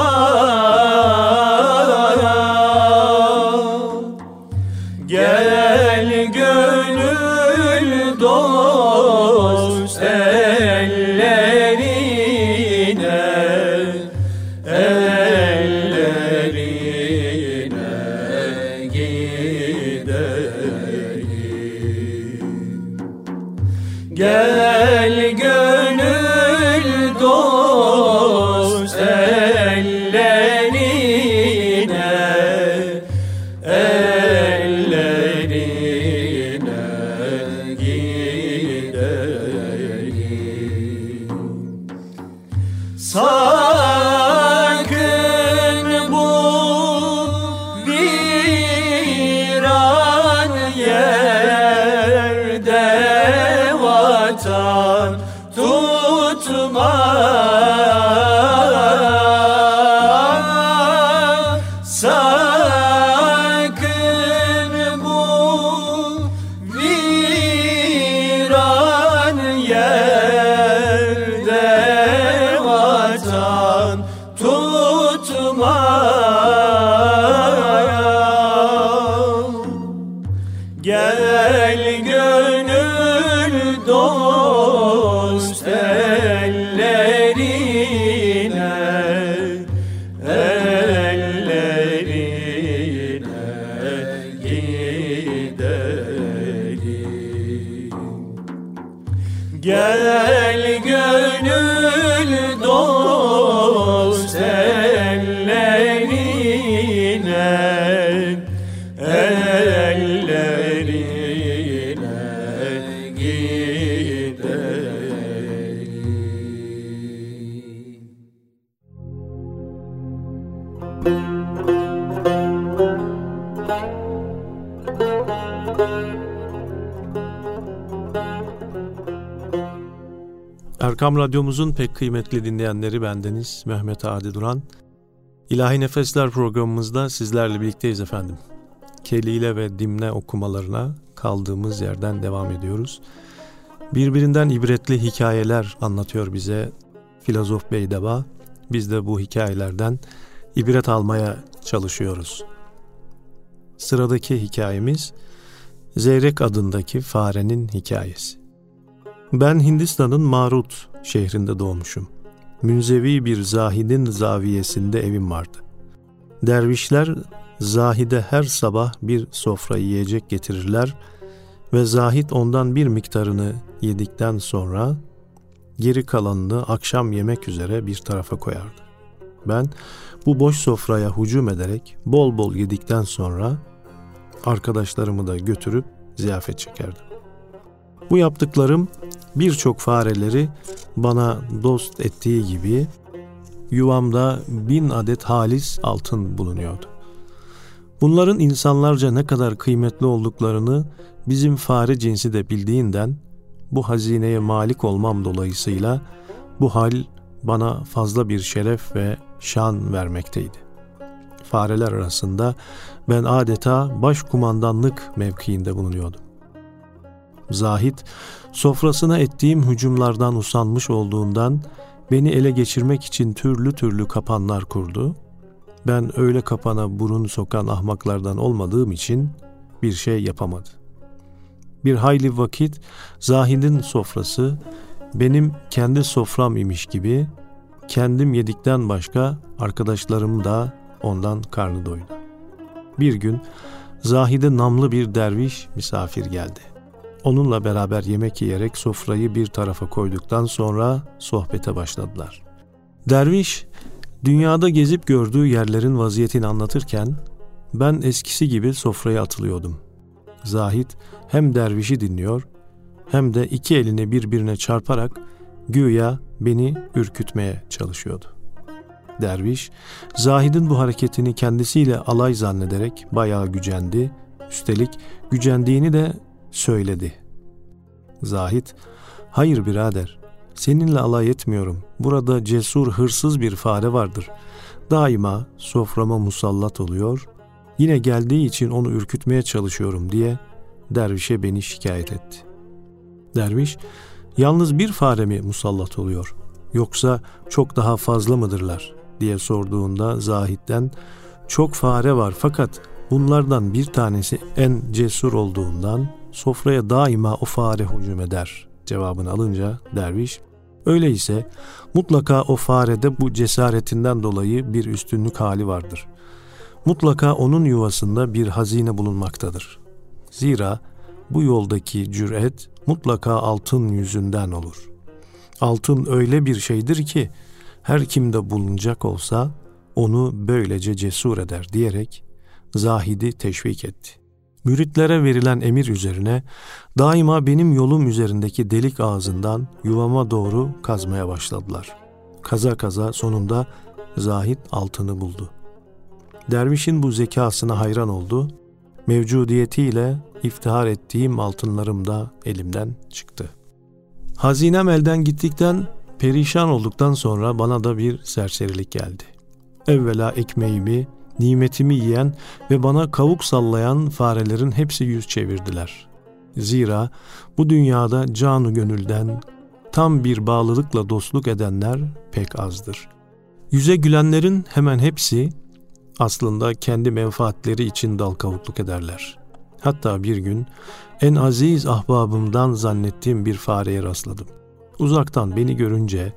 啊 Allah. Erkam Radyomuzun pek kıymetli dinleyenleri bendeniz Mehmet Adi Duran. İlahi Nefesler programımızda sizlerle birlikteyiz efendim. Kelile ve dimne okumalarına kaldığımız yerden devam ediyoruz. Birbirinden ibretli hikayeler anlatıyor bize filozof Beydeba. Biz de bu hikayelerden ibret almaya çalışıyoruz. Sıradaki hikayemiz Zeyrek adındaki farenin hikayesi. Ben Hindistan'ın Marut şehrinde doğmuşum. Münzevi bir zahidin zaviyesinde evim vardı. Dervişler zahide her sabah bir sofra yiyecek getirirler ve zahid ondan bir miktarını yedikten sonra geri kalanını akşam yemek üzere bir tarafa koyardı. Ben bu boş sofraya hücum ederek bol bol yedikten sonra arkadaşlarımı da götürüp ziyafet çekerdim. Bu yaptıklarım birçok fareleri bana dost ettiği gibi yuvamda bin adet halis altın bulunuyordu. Bunların insanlarca ne kadar kıymetli olduklarını bizim fare cinsi de bildiğinden bu hazineye malik olmam dolayısıyla bu hal bana fazla bir şeref ve şan vermekteydi. Fareler arasında ben adeta başkumandanlık mevkiinde bulunuyordum. Zahit, sofrasına ettiğim hücumlardan usanmış olduğundan beni ele geçirmek için türlü türlü kapanlar kurdu. Ben öyle kapana burun sokan ahmaklardan olmadığım için bir şey yapamadı. Bir hayli vakit Zahid'in sofrası benim kendi sofram imiş gibi kendim yedikten başka arkadaşlarım da ondan karnı doydu. Bir gün Zahide namlı bir derviş misafir geldi. Onunla beraber yemek yiyerek sofrayı bir tarafa koyduktan sonra sohbete başladılar. Derviş, dünyada gezip gördüğü yerlerin vaziyetini anlatırken ben eskisi gibi sofraya atılıyordum. Zahit hem dervişi dinliyor hem de iki elini birbirine çarparak güya beni ürkütmeye çalışıyordu. Derviş, Zahid'in bu hareketini kendisiyle alay zannederek bayağı gücendi. Üstelik gücendiğini de söyledi. Zahit, hayır birader, seninle alay etmiyorum. Burada cesur, hırsız bir fare vardır. Daima soframa musallat oluyor. Yine geldiği için onu ürkütmeye çalışıyorum diye dervişe beni şikayet etti. Derviş, yalnız bir fare mi musallat oluyor? Yoksa çok daha fazla mıdırlar? diye sorduğunda zahitten çok fare var fakat bunlardan bir tanesi en cesur olduğundan sofraya daima o fare hücum eder cevabını alınca derviş öyleyse mutlaka o farede bu cesaretinden dolayı bir üstünlük hali vardır. Mutlaka onun yuvasında bir hazine bulunmaktadır. Zira bu yoldaki cüret mutlaka altın yüzünden olur. Altın öyle bir şeydir ki her kimde bulunacak olsa onu böylece cesur eder diyerek zahidi teşvik etti. Müritlere verilen emir üzerine daima benim yolum üzerindeki delik ağzından yuvama doğru kazmaya başladılar. Kaza kaza sonunda zahid altını buldu. Dervişin bu zekasına hayran oldu. Mevcudiyetiyle iftihar ettiğim altınlarım da elimden çıktı. Hazinem elden gittikten, perişan olduktan sonra bana da bir serserilik geldi. Evvela ekmeğimi, nimetimi yiyen ve bana kavuk sallayan farelerin hepsi yüz çevirdiler. Zira bu dünyada canu gönülden tam bir bağlılıkla dostluk edenler pek azdır. Yüze gülenlerin hemen hepsi aslında kendi menfaatleri için dal kavukluk ederler. Hatta bir gün en aziz ahbabımdan zannettiğim bir fareye rastladım. Uzaktan beni görünce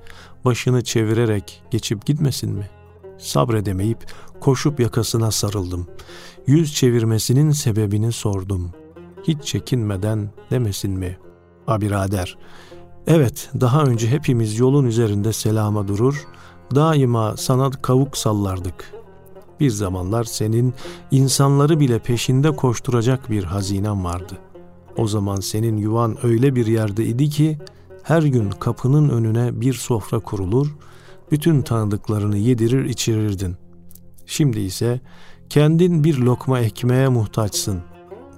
başını çevirerek geçip gitmesin mi? Sabredemeyip koşup yakasına sarıldım. Yüz çevirmesinin sebebini sordum. Hiç çekinmeden demesin mi? Abirader, evet daha önce hepimiz yolun üzerinde selama durur, daima sana kavuk sallardık. Bir zamanlar senin insanları bile peşinde koşturacak bir hazinen vardı. O zaman senin yuvan öyle bir yerde idi ki her gün kapının önüne bir sofra kurulur, bütün tanıdıklarını yedirir içirirdin. Şimdi ise kendin bir lokma ekmeğe muhtaçsın.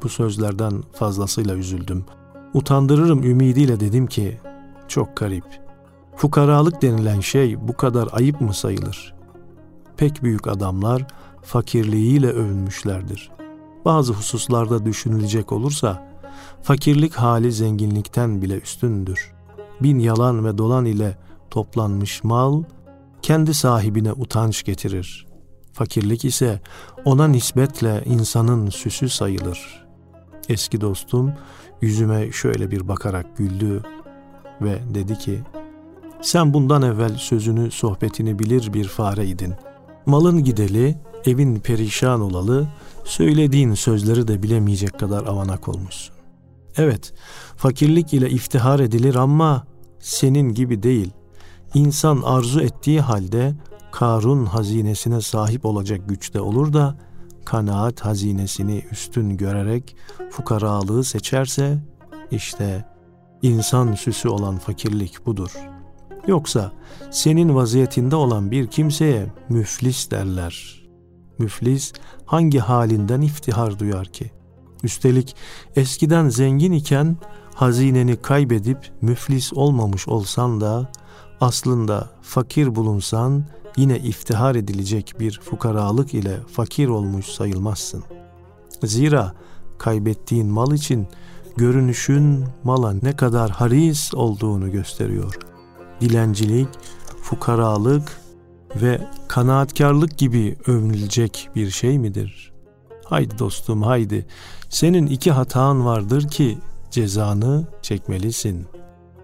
Bu sözlerden fazlasıyla üzüldüm. Utandırırım ümidiyle dedim ki, çok garip. Fukaralık denilen şey bu kadar ayıp mı sayılır? Pek büyük adamlar fakirliğiyle övünmüşlerdir. Bazı hususlarda düşünülecek olursa, fakirlik hali zenginlikten bile üstündür. Bin yalan ve dolan ile toplanmış mal, kendi sahibine utanç getirir. Fakirlik ise ona nispetle insanın süsü sayılır. Eski dostum yüzüme şöyle bir bakarak güldü ve dedi ki, sen bundan evvel sözünü, sohbetini bilir bir fareydin. Malın gideli, evin perişan olalı, söylediğin sözleri de bilemeyecek kadar avanak olmuşsun. Evet, fakirlik ile iftihar edilir ama senin gibi değil. İnsan arzu ettiği halde Karun hazinesine sahip olacak güçte olur da kanaat hazinesini üstün görerek fukaralığı seçerse işte insan süsü olan fakirlik budur. Yoksa senin vaziyetinde olan bir kimseye müflis derler. Müflis hangi halinden iftihar duyar ki? Üstelik eskiden zengin iken hazineni kaybedip müflis olmamış olsan da aslında fakir bulunsan yine iftihar edilecek bir fukaralık ile fakir olmuş sayılmazsın. Zira kaybettiğin mal için görünüşün mala ne kadar haris olduğunu gösteriyor. Dilencilik, fukaralık ve kanaatkarlık gibi övünülecek bir şey midir? Haydi dostum haydi, senin iki hatan vardır ki cezanı çekmelisin.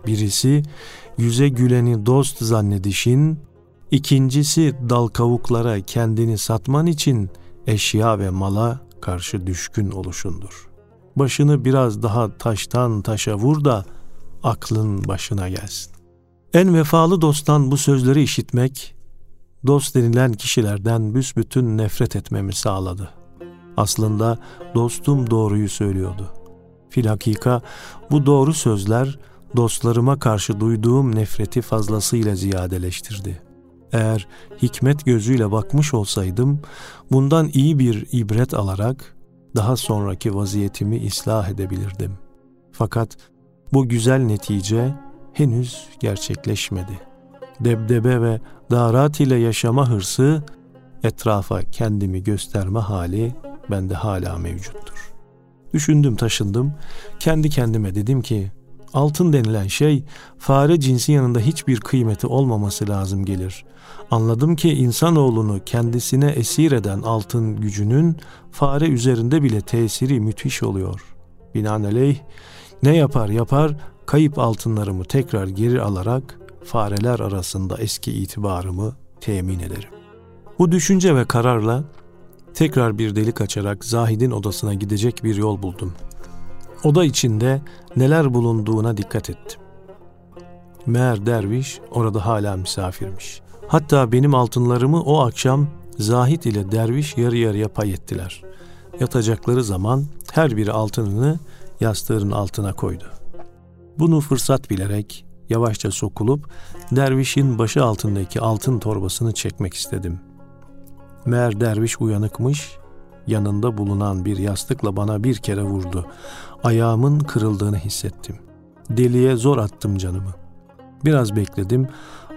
Birisi yüze güleni dost zannedişin, İkincisi dal kavuklara kendini satman için eşya ve mala karşı düşkün oluşundur. Başını biraz daha taştan taşa vur da aklın başına gelsin. En vefalı dosttan bu sözleri işitmek, dost denilen kişilerden büsbütün nefret etmemi sağladı. Aslında dostum doğruyu söylüyordu. Filhakika bu doğru sözler dostlarıma karşı duyduğum nefreti fazlasıyla ziyadeleştirdi.'' Eğer hikmet gözüyle bakmış olsaydım, bundan iyi bir ibret alarak daha sonraki vaziyetimi ıslah edebilirdim. Fakat bu güzel netice henüz gerçekleşmedi. Debdebe ve darat ile yaşama hırsı, etrafa kendimi gösterme hali bende hala mevcuttur. Düşündüm taşındım, kendi kendime dedim ki, Altın denilen şey fare cinsi yanında hiçbir kıymeti olmaması lazım gelir. Anladım ki insanoğlunu kendisine esir eden altın gücünün fare üzerinde bile tesiri müthiş oluyor. Binaenaleyh ne yapar yapar kayıp altınlarımı tekrar geri alarak fareler arasında eski itibarımı temin ederim. Bu düşünce ve kararla tekrar bir delik açarak Zahid'in odasına gidecek bir yol buldum. Oda içinde neler bulunduğuna dikkat ettim. Meğer derviş orada hala misafirmiş. Hatta benim altınlarımı o akşam Zahid ile derviş yarı yarıya pay ettiler. Yatacakları zaman her biri altınını yastığın altına koydu. Bunu fırsat bilerek yavaşça sokulup dervişin başı altındaki altın torbasını çekmek istedim. Meğer derviş uyanıkmış, yanında bulunan bir yastıkla bana bir kere vurdu. Ayağımın kırıldığını hissettim. Deliye zor attım canımı. Biraz bekledim.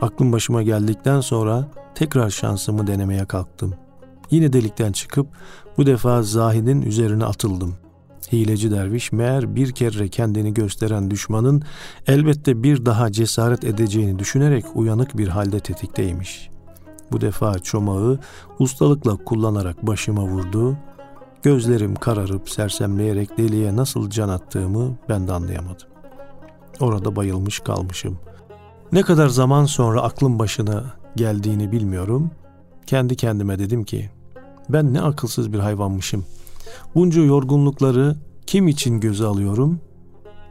Aklım başıma geldikten sonra tekrar şansımı denemeye kalktım. Yine delikten çıkıp bu defa Zahid'in üzerine atıldım. Hileci derviş meğer bir kere kendini gösteren düşmanın elbette bir daha cesaret edeceğini düşünerek uyanık bir halde tetikteymiş. Bu defa çomağı ustalıkla kullanarak başıma vurdu. Gözlerim kararıp sersemleyerek deliye nasıl can attığımı ben de anlayamadım. Orada bayılmış kalmışım. Ne kadar zaman sonra aklım başına geldiğini bilmiyorum. Kendi kendime dedim ki ben ne akılsız bir hayvanmışım. Bunca yorgunlukları kim için göze alıyorum?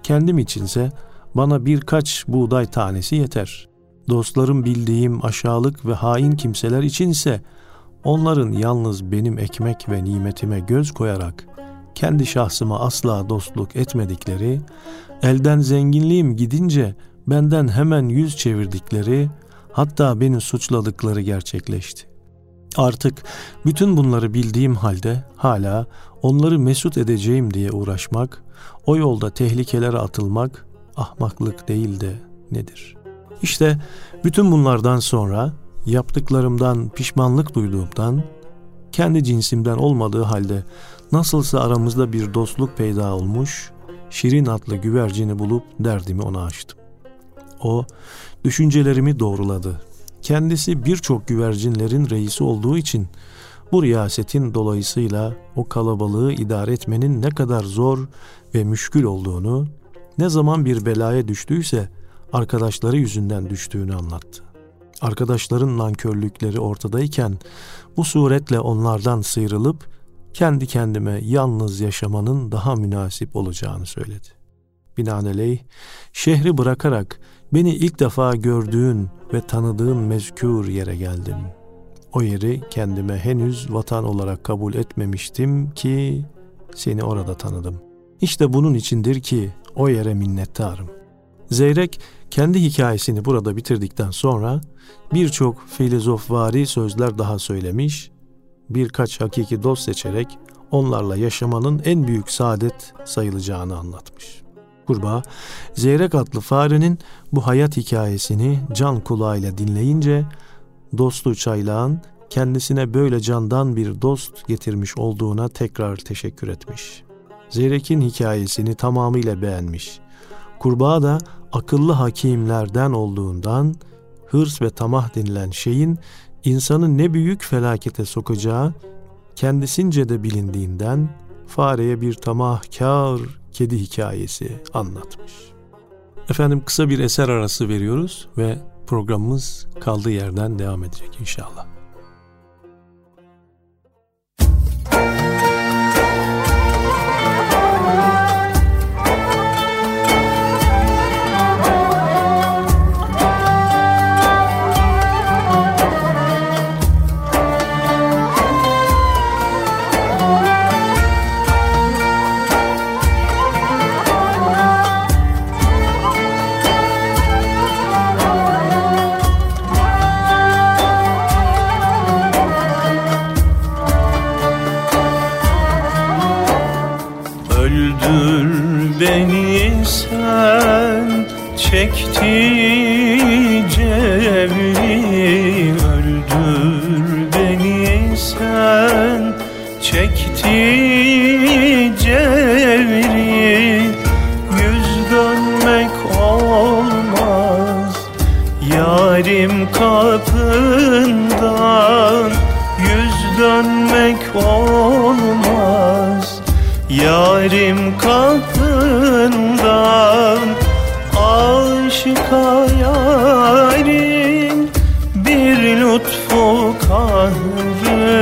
Kendim içinse bana birkaç buğday tanesi yeter. Dostlarım bildiğim aşağılık ve hain kimseler içinse onların yalnız benim ekmek ve nimetime göz koyarak kendi şahsıma asla dostluk etmedikleri, elden zenginliğim gidince benden hemen yüz çevirdikleri, hatta beni suçladıkları gerçekleşti. Artık bütün bunları bildiğim halde hala onları mesut edeceğim diye uğraşmak, o yolda tehlikelere atılmak ahmaklık değil de nedir? İşte bütün bunlardan sonra yaptıklarımdan pişmanlık duyduğumdan, kendi cinsimden olmadığı halde nasılsa aramızda bir dostluk peyda olmuş, Şirin adlı güvercini bulup derdimi ona açtım. O, düşüncelerimi doğruladı. Kendisi birçok güvercinlerin reisi olduğu için bu riyasetin dolayısıyla o kalabalığı idare etmenin ne kadar zor ve müşkül olduğunu, ne zaman bir belaya düştüyse arkadaşları yüzünden düştüğünü anlattı. Arkadaşların nankörlükleri ortadayken bu suretle onlardan sıyrılıp kendi kendime yalnız yaşamanın daha münasip olacağını söyledi. Binaenaleyh şehri bırakarak beni ilk defa gördüğün ve tanıdığın mezkür yere geldim. O yeri kendime henüz vatan olarak kabul etmemiştim ki seni orada tanıdım. İşte bunun içindir ki o yere minnettarım. Zeyrek kendi hikayesini burada bitirdikten sonra birçok filozofvari sözler daha söylemiş, birkaç hakiki dost seçerek onlarla yaşamanın en büyük saadet sayılacağını anlatmış. Kurbağa, Zeyrek adlı farenin bu hayat hikayesini can kulağıyla dinleyince dostu çaylağın kendisine böyle candan bir dost getirmiş olduğuna tekrar teşekkür etmiş. Zeyrek'in hikayesini tamamıyla beğenmiş. Kurbağa da akıllı hakimlerden olduğundan hırs ve tamah denilen şeyin insanı ne büyük felakete sokacağı kendisince de bilindiğinden fareye bir tamahkar kedi hikayesi anlatmış. Efendim kısa bir eser arası veriyoruz ve programımız kaldığı yerden devam edecek inşallah. Yarim kapından aşıka yarim Bir lütfu kahrı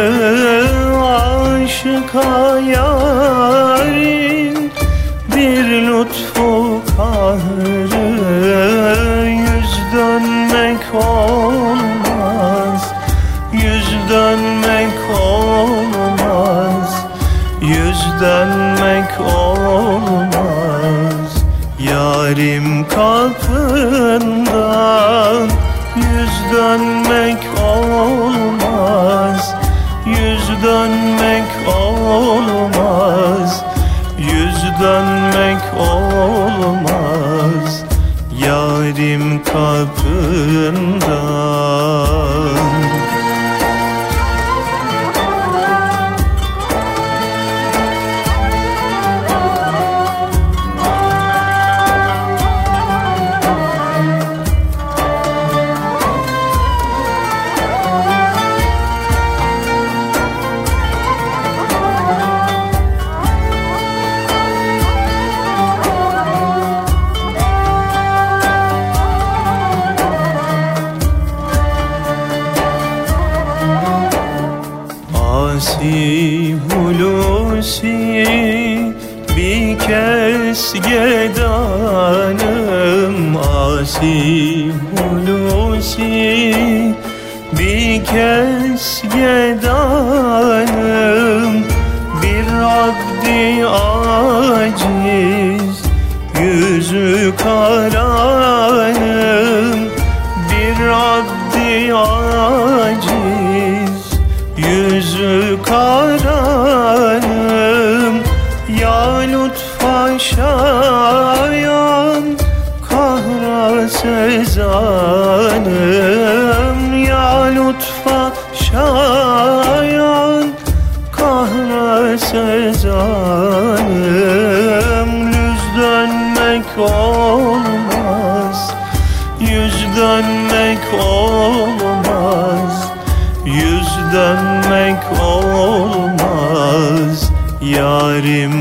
aşıka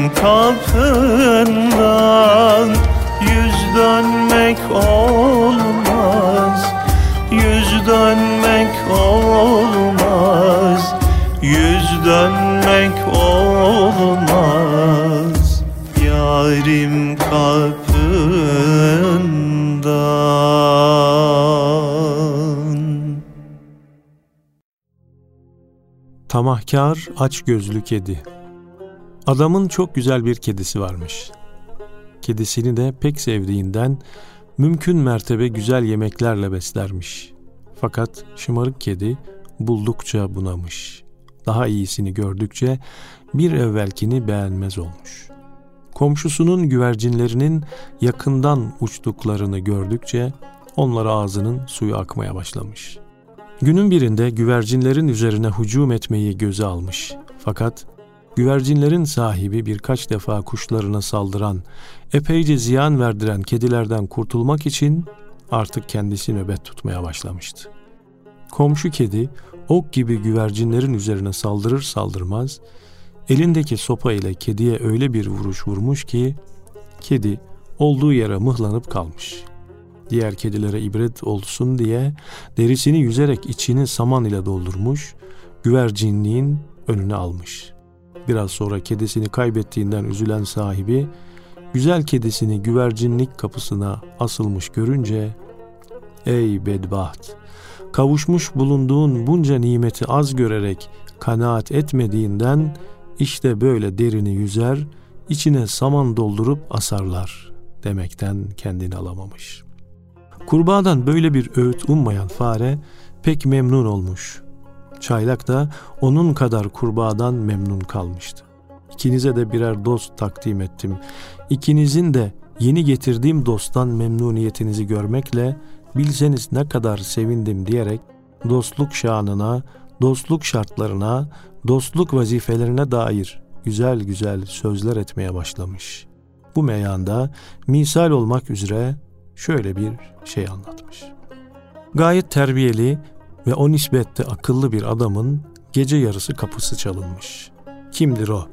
kapından Yüz dönmek olmaz Yüz dönmek olmaz Yüz dönmek olmaz Yarim kapından Tamahkar aç gözlü kedi. Adamın çok güzel bir kedisi varmış. Kedisini de pek sevdiğinden mümkün mertebe güzel yemeklerle beslermiş. Fakat şımarık kedi buldukça bunamış. Daha iyisini gördükçe bir evvelkini beğenmez olmuş. Komşusunun güvercinlerinin yakından uçtuklarını gördükçe onlara ağzının suyu akmaya başlamış. Günün birinde güvercinlerin üzerine hücum etmeyi göze almış. Fakat güvercinlerin sahibi birkaç defa kuşlarına saldıran, epeyce ziyan verdiren kedilerden kurtulmak için artık kendisi nöbet tutmaya başlamıştı. Komşu kedi ok gibi güvercinlerin üzerine saldırır saldırmaz elindeki sopa ile kediye öyle bir vuruş vurmuş ki kedi olduğu yere mıhlanıp kalmış. Diğer kedilere ibret olsun diye derisini yüzerek içini saman ile doldurmuş, güvercinliğin önüne almış. Biraz sonra kedisini kaybettiğinden üzülen sahibi, güzel kedisini güvercinlik kapısına asılmış görünce, ''Ey bedbaht, kavuşmuş bulunduğun bunca nimeti az görerek kanaat etmediğinden işte böyle derini yüzer, içine saman doldurup asarlar.'' demekten kendini alamamış.'' Kurbağadan böyle bir öğüt ummayan fare pek memnun olmuş. Çaylak da onun kadar kurbağadan memnun kalmıştı. İkinize de birer dost takdim ettim. İkinizin de yeni getirdiğim dosttan memnuniyetinizi görmekle bilseniz ne kadar sevindim diyerek dostluk şanına, dostluk şartlarına, dostluk vazifelerine dair güzel güzel sözler etmeye başlamış. Bu meyanda misal olmak üzere şöyle bir şey anlatmış. Gayet terbiyeli ve o nispette akıllı bir adamın gece yarısı kapısı çalınmış. Kimdir o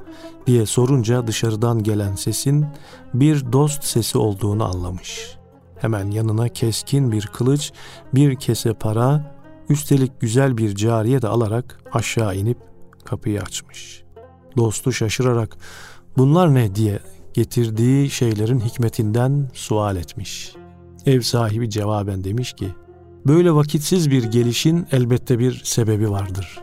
diye sorunca dışarıdan gelen sesin bir dost sesi olduğunu anlamış. Hemen yanına keskin bir kılıç, bir kese para, üstelik güzel bir cariye de alarak aşağı inip kapıyı açmış. Dostu şaşırarak bunlar ne diye getirdiği şeylerin hikmetinden sual etmiş. Ev sahibi cevaben demiş ki, böyle vakitsiz bir gelişin elbette bir sebebi vardır.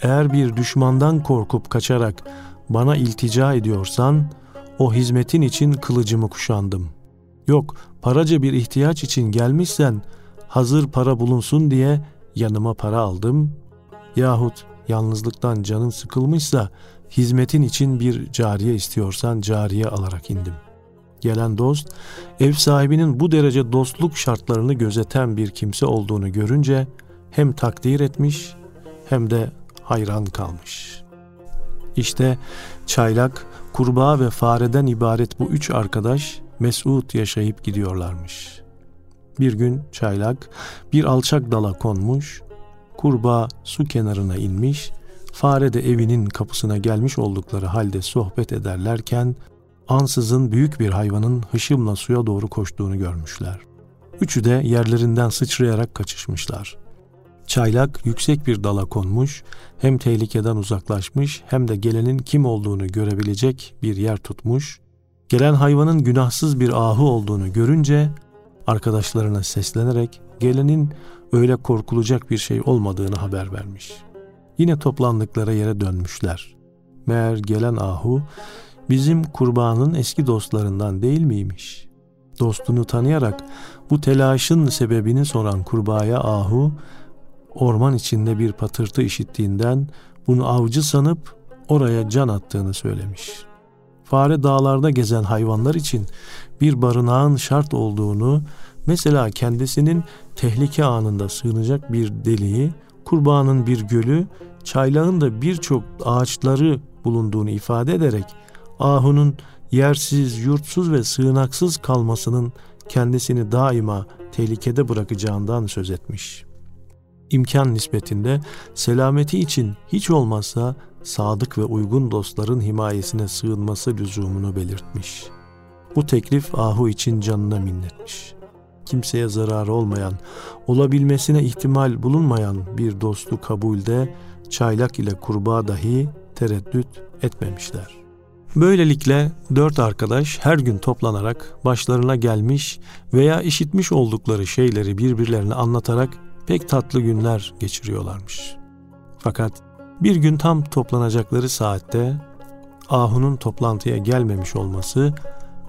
Eğer bir düşmandan korkup kaçarak bana iltica ediyorsan, o hizmetin için kılıcımı kuşandım. Yok, paraca bir ihtiyaç için gelmişsen, hazır para bulunsun diye yanıma para aldım. Yahut yalnızlıktan canın sıkılmışsa, hizmetin için bir cariye istiyorsan cariye alarak indim. Gelen dost, ev sahibinin bu derece dostluk şartlarını gözeten bir kimse olduğunu görünce hem takdir etmiş hem de hayran kalmış. İşte çaylak, kurbağa ve fareden ibaret bu üç arkadaş mesut yaşayıp gidiyorlarmış. Bir gün çaylak bir alçak dala konmuş, kurbağa su kenarına inmiş, fare de evinin kapısına gelmiş oldukları halde sohbet ederlerken ansızın büyük bir hayvanın hışımla suya doğru koştuğunu görmüşler. Üçü de yerlerinden sıçrayarak kaçışmışlar. Çaylak yüksek bir dala konmuş, hem tehlikeden uzaklaşmış hem de gelenin kim olduğunu görebilecek bir yer tutmuş. Gelen hayvanın günahsız bir ahu olduğunu görünce arkadaşlarına seslenerek gelenin öyle korkulacak bir şey olmadığını haber vermiş. Yine toplandıkları yere dönmüşler. Meğer gelen ahu bizim kurbanın eski dostlarından değil miymiş? Dostunu tanıyarak bu telaşın sebebini soran kurbağaya ahu orman içinde bir patırtı işittiğinden bunu avcı sanıp oraya can attığını söylemiş. Fare dağlarda gezen hayvanlar için bir barınağın şart olduğunu, mesela kendisinin tehlike anında sığınacak bir deliği, kurbanın bir gölü, çaylağın da birçok ağaçları bulunduğunu ifade ederek ahunun yersiz, yurtsuz ve sığınaksız kalmasının kendisini daima tehlikede bırakacağından söz etmiş.'' imkan nispetinde selameti için hiç olmazsa sadık ve uygun dostların himayesine sığınması lüzumunu belirtmiş. Bu teklif Ahu için canına minnetmiş. Kimseye zararı olmayan, olabilmesine ihtimal bulunmayan bir dostu kabulde çaylak ile kurbağa dahi tereddüt etmemişler. Böylelikle dört arkadaş her gün toplanarak başlarına gelmiş veya işitmiş oldukları şeyleri birbirlerine anlatarak pek tatlı günler geçiriyorlarmış. Fakat bir gün tam toplanacakları saatte Ahu'nun toplantıya gelmemiş olması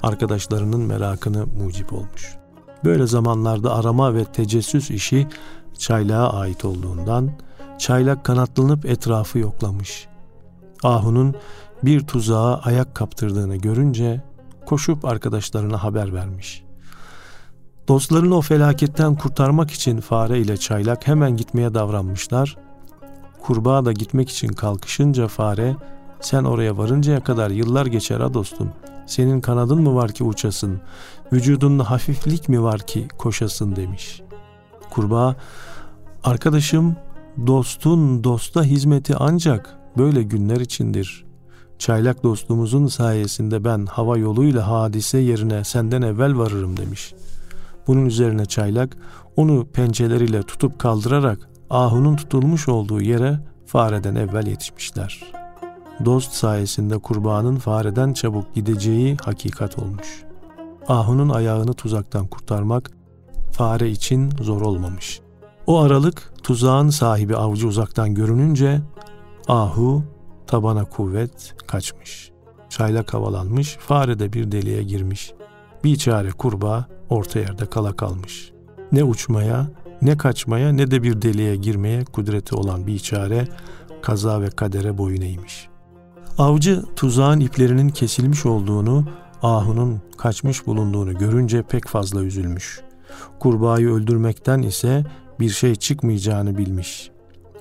arkadaşlarının merakını mucip olmuş. Böyle zamanlarda arama ve tecessüs işi çaylağa ait olduğundan çaylak kanatlanıp etrafı yoklamış. Ahu'nun bir tuzağa ayak kaptırdığını görünce koşup arkadaşlarına haber vermiş. Dostlarını o felaketten kurtarmak için fare ile çaylak hemen gitmeye davranmışlar. Kurbağa da gitmek için kalkışınca fare, sen oraya varıncaya kadar yıllar geçer ha dostum. Senin kanadın mı var ki uçasın, vücudunda hafiflik mi var ki koşasın demiş. Kurbağa, arkadaşım dostun dosta hizmeti ancak böyle günler içindir. Çaylak dostumuzun sayesinde ben hava yoluyla hadise yerine senden evvel varırım demiş.'' Bunun üzerine çaylak onu pençeleriyle tutup kaldırarak ahunun tutulmuş olduğu yere fareden evvel yetişmişler. Dost sayesinde kurbanın fareden çabuk gideceği hakikat olmuş. Ahunun ayağını tuzaktan kurtarmak fare için zor olmamış. O aralık tuzağın sahibi avcı uzaktan görününce ahu tabana kuvvet kaçmış. Çaylak havalanmış, fare de bir deliğe girmiş. Bir çare kurbağa orta yerde kala kalmış. Ne uçmaya, ne kaçmaya ne de bir deliğe girmeye kudreti olan bir çare kaza ve kadere boyun eğmiş. Avcı tuzağın iplerinin kesilmiş olduğunu, ahunun kaçmış bulunduğunu görünce pek fazla üzülmüş. Kurbağayı öldürmekten ise bir şey çıkmayacağını bilmiş.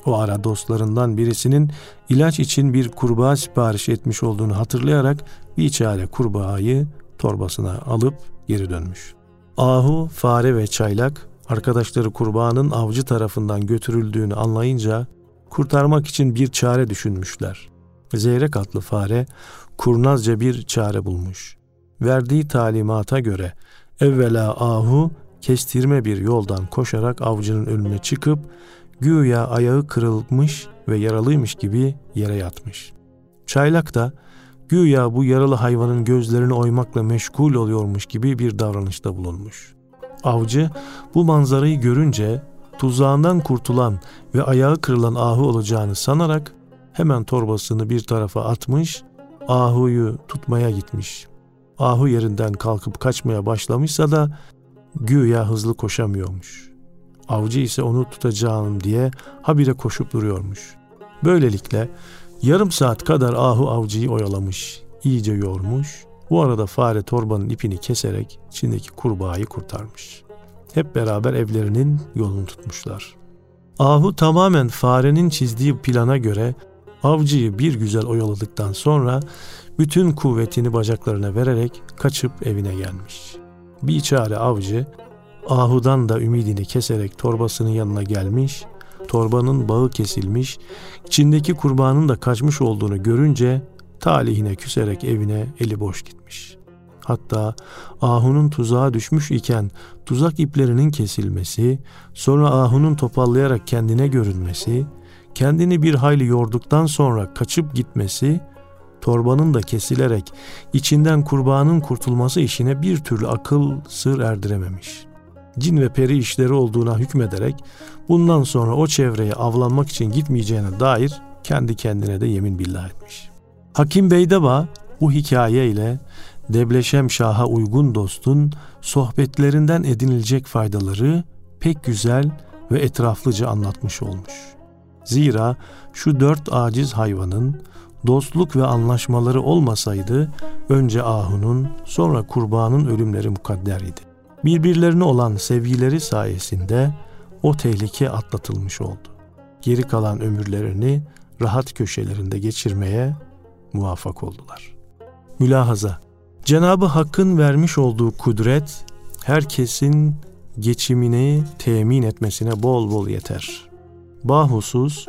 O ara dostlarından birisinin ilaç için bir kurbağa sipariş etmiş olduğunu hatırlayarak bir çare kurbağayı torbasına alıp geri dönmüş. Ahu, fare ve çaylak arkadaşları kurbanın avcı tarafından götürüldüğünü anlayınca kurtarmak için bir çare düşünmüşler. Zeyrek adlı fare kurnazca bir çare bulmuş. Verdiği talimata göre evvela ahu kestirme bir yoldan koşarak avcının önüne çıkıp güya ayağı kırılmış ve yaralıymış gibi yere yatmış. Çaylak da güya bu yaralı hayvanın gözlerini oymakla meşgul oluyormuş gibi bir davranışta bulunmuş. Avcı bu manzarayı görünce tuzağından kurtulan ve ayağı kırılan ahu olacağını sanarak hemen torbasını bir tarafa atmış, ahuyu tutmaya gitmiş. Ahu yerinden kalkıp kaçmaya başlamışsa da güya hızlı koşamıyormuş. Avcı ise onu tutacağım diye habire koşup duruyormuş. Böylelikle yarım saat kadar ahu avcıyı oyalamış, iyice yormuş. Bu arada fare torbanın ipini keserek içindeki kurbağayı kurtarmış. Hep beraber evlerinin yolunu tutmuşlar. Ahu tamamen farenin çizdiği plana göre avcıyı bir güzel oyaladıktan sonra bütün kuvvetini bacaklarına vererek kaçıp evine gelmiş. Bir çare avcı Ahu'dan da ümidini keserek torbasının yanına gelmiş, torbanın bağı kesilmiş, içindeki kurbanın da kaçmış olduğunu görünce talihine küserek evine eli boş gitmiş. Hatta Ahu'nun tuzağa düşmüş iken tuzak iplerinin kesilmesi, sonra Ahu'nun topallayarak kendine görünmesi, kendini bir hayli yorduktan sonra kaçıp gitmesi, torbanın da kesilerek içinden kurbanın kurtulması işine bir türlü akıl sır erdirememiş. Cin ve peri işleri olduğuna hükmederek bundan sonra o çevreye avlanmak için gitmeyeceğine dair kendi kendine de yemin billah etmiş. Hakim Beydeba bu hikaye ile Debleşem Şah'a uygun dostun sohbetlerinden edinilecek faydaları pek güzel ve etraflıca anlatmış olmuş. Zira şu dört aciz hayvanın dostluk ve anlaşmaları olmasaydı önce Ahu'nun sonra kurbanın ölümleri mukadder idi. Birbirlerine olan sevgileri sayesinde o tehlike atlatılmış oldu. Geri kalan ömürlerini rahat köşelerinde geçirmeye muvaffak oldular. Mülahaza Cenabı Hakk'ın vermiş olduğu kudret herkesin geçimini temin etmesine bol bol yeter. Bahusus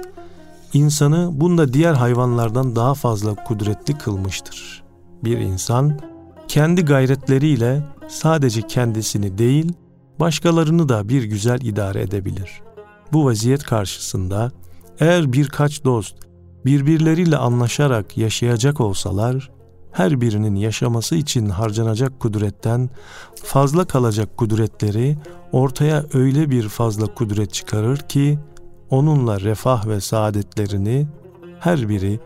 insanı bunda diğer hayvanlardan daha fazla kudretli kılmıştır. Bir insan kendi gayretleriyle sadece kendisini değil, başkalarını da bir güzel idare edebilir. Bu vaziyet karşısında eğer birkaç dost birbirleriyle anlaşarak yaşayacak olsalar, her birinin yaşaması için harcanacak kudretten fazla kalacak kudretleri ortaya öyle bir fazla kudret çıkarır ki onunla refah ve saadetlerini her biri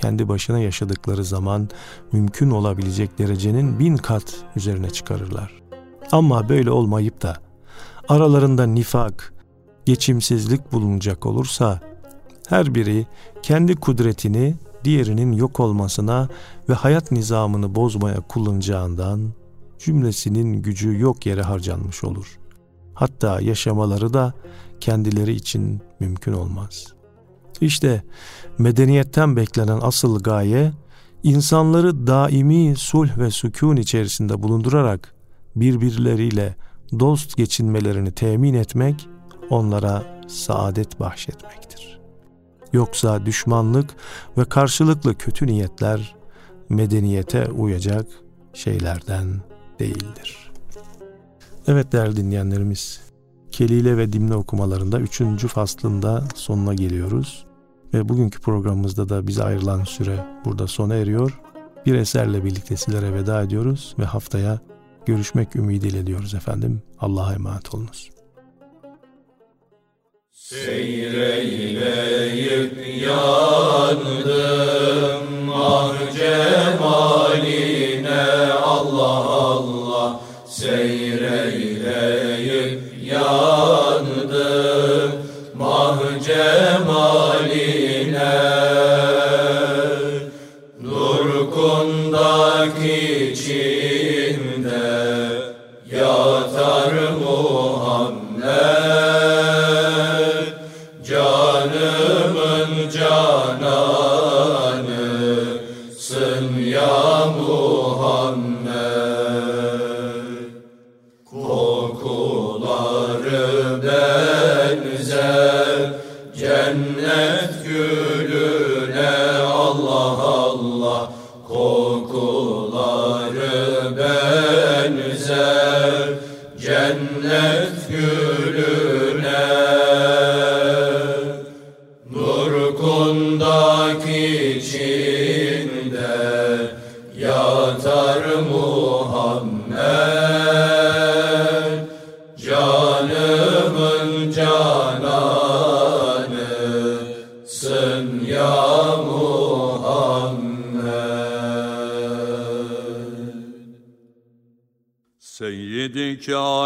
kendi başına yaşadıkları zaman mümkün olabilecek derecenin bin kat üzerine çıkarırlar. Ama böyle olmayıp da aralarında nifak, geçimsizlik bulunacak olursa her biri kendi kudretini diğerinin yok olmasına ve hayat nizamını bozmaya kullanacağından cümlesinin gücü yok yere harcanmış olur. Hatta yaşamaları da kendileri için mümkün olmaz. İşte medeniyetten beklenen asıl gaye insanları daimi sulh ve sükun içerisinde bulundurarak birbirleriyle dost geçinmelerini temin etmek, onlara saadet bahşetmektir. Yoksa düşmanlık ve karşılıklı kötü niyetler medeniyete uyacak şeylerden değildir. Evet değerli dinleyenlerimiz, Kelile ve Dimle okumalarında 3. faslında sonuna geliyoruz. Ve bugünkü programımızda da bize ayrılan süre burada sona eriyor. Bir eserle birlikte sizlere veda ediyoruz ve haftaya görüşmek ümidiyle diyoruz efendim. Allah'a emanet olunuz. Seyreyleyip yandım ah cemaline Allah Allah Seyreyleyip yandım mah cemaline cennet gülü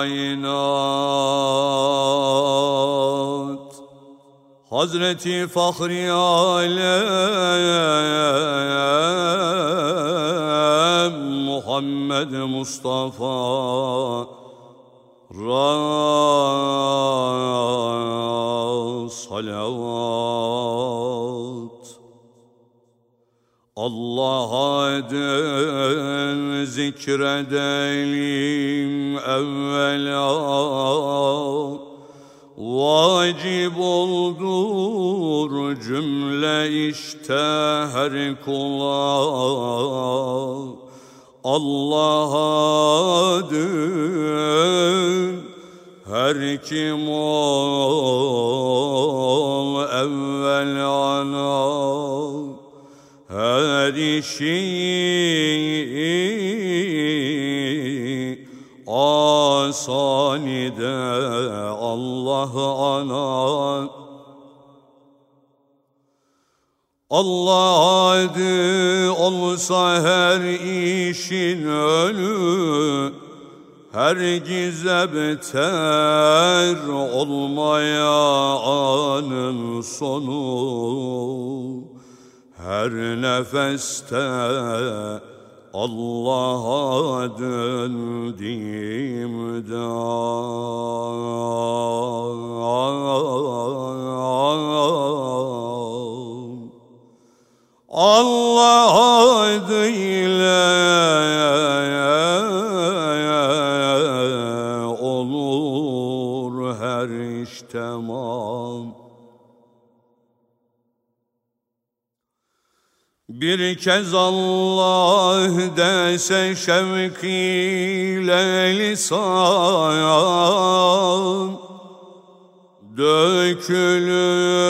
kainat. Hazreti Fahri Alem Muhammed Mustafa Ra salavat. Allah'a den zikredelim evvela Vacip oldur cümle işte her kula Allah'a dön her kim ol evvel ana her işi asanide Allah ana. Allah adı olsa her işin önü Hergize beter olmaya anın sonu. Her nefeste Allah'a döndüğümde Allah adıyla olur her iş tamam. Bir kez Allah dese şevkiyle lisan dökülür.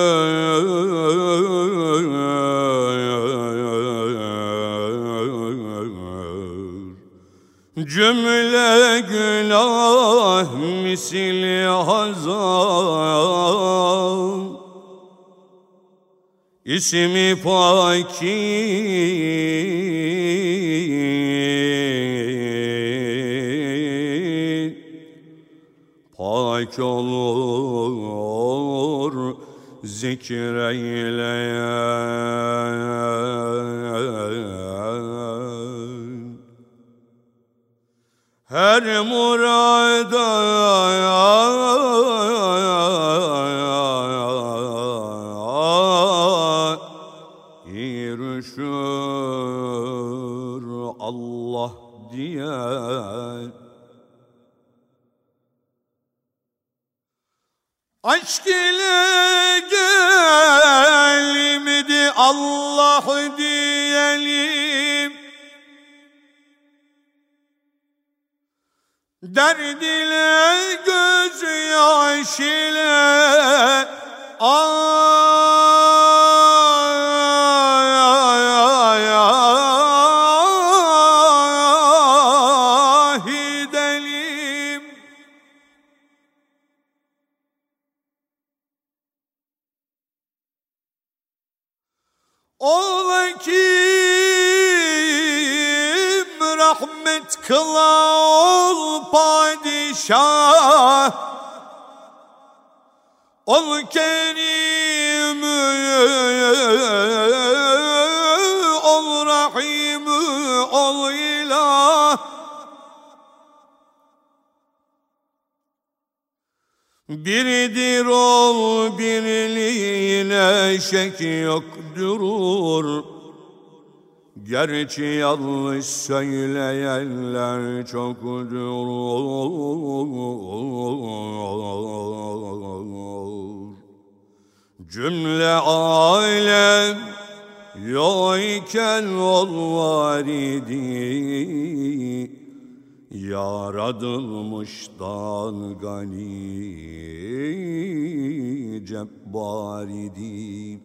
Cümle günah misli hazan İsmi paki Pak olur zikreyleyen. Her murada Aşk ile gelmedi Allah diyelim. Derd ile göz yaş ile ah Biridir ol birliğine şek yok durur. Gerçi yanlış söyleyenler çokdur Cümle alem yokken ol varidi Yaradılmıştan gani cebbaridi.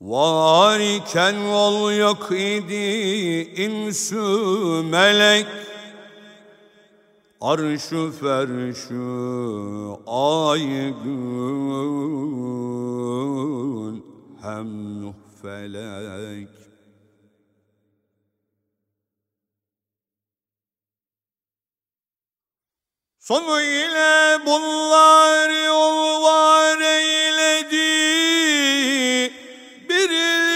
Var iken ol yok idi insü melek. Arşu ferşu ay gün hem felek Sonu ile bunlar yol var eyledi. Birine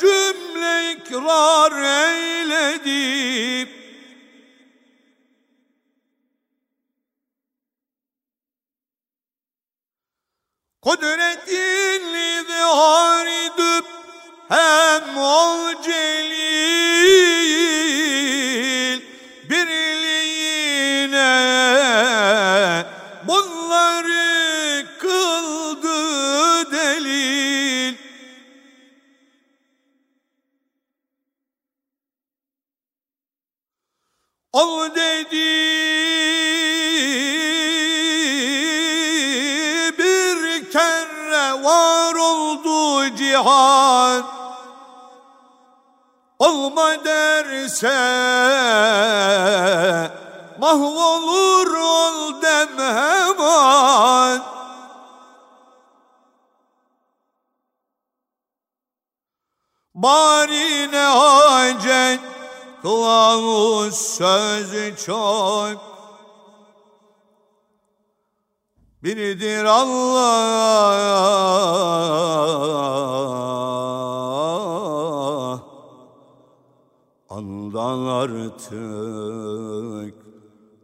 cümle ikrar eyledi. Kudretin izhar edip hem ol celil Ol dedi bir kere var oldu cihan. Olma derse mahvolur ol dem hemen Bari ne hacet kılavuz sözü çok. Biridir Allah Andan artık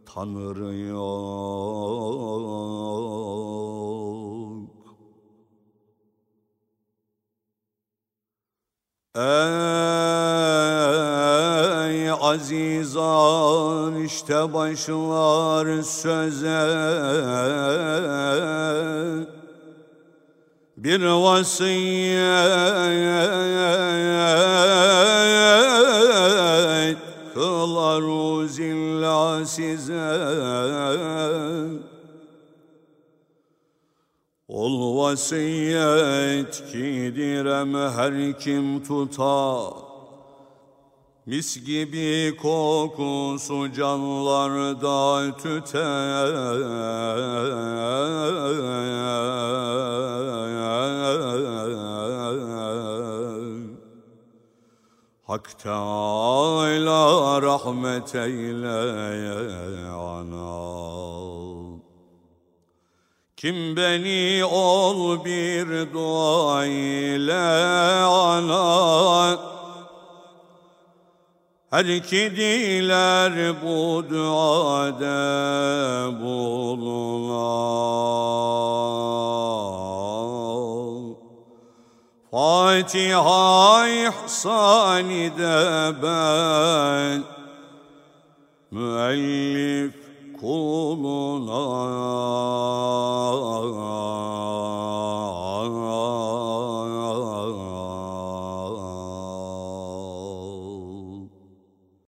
Tanrı yok. Ey azizan işte başlar söze. Bir vasiyet kılar zilla size. Ol vasiyet ki direm her kim tutar Mis gibi kokusu canlarda tüter Hak Teala rahmet eyle ana Kim beni ol bir dua ile ana her iki diler bu duada bulunan. Fatiha ihsan ide ben Müellif kuluna.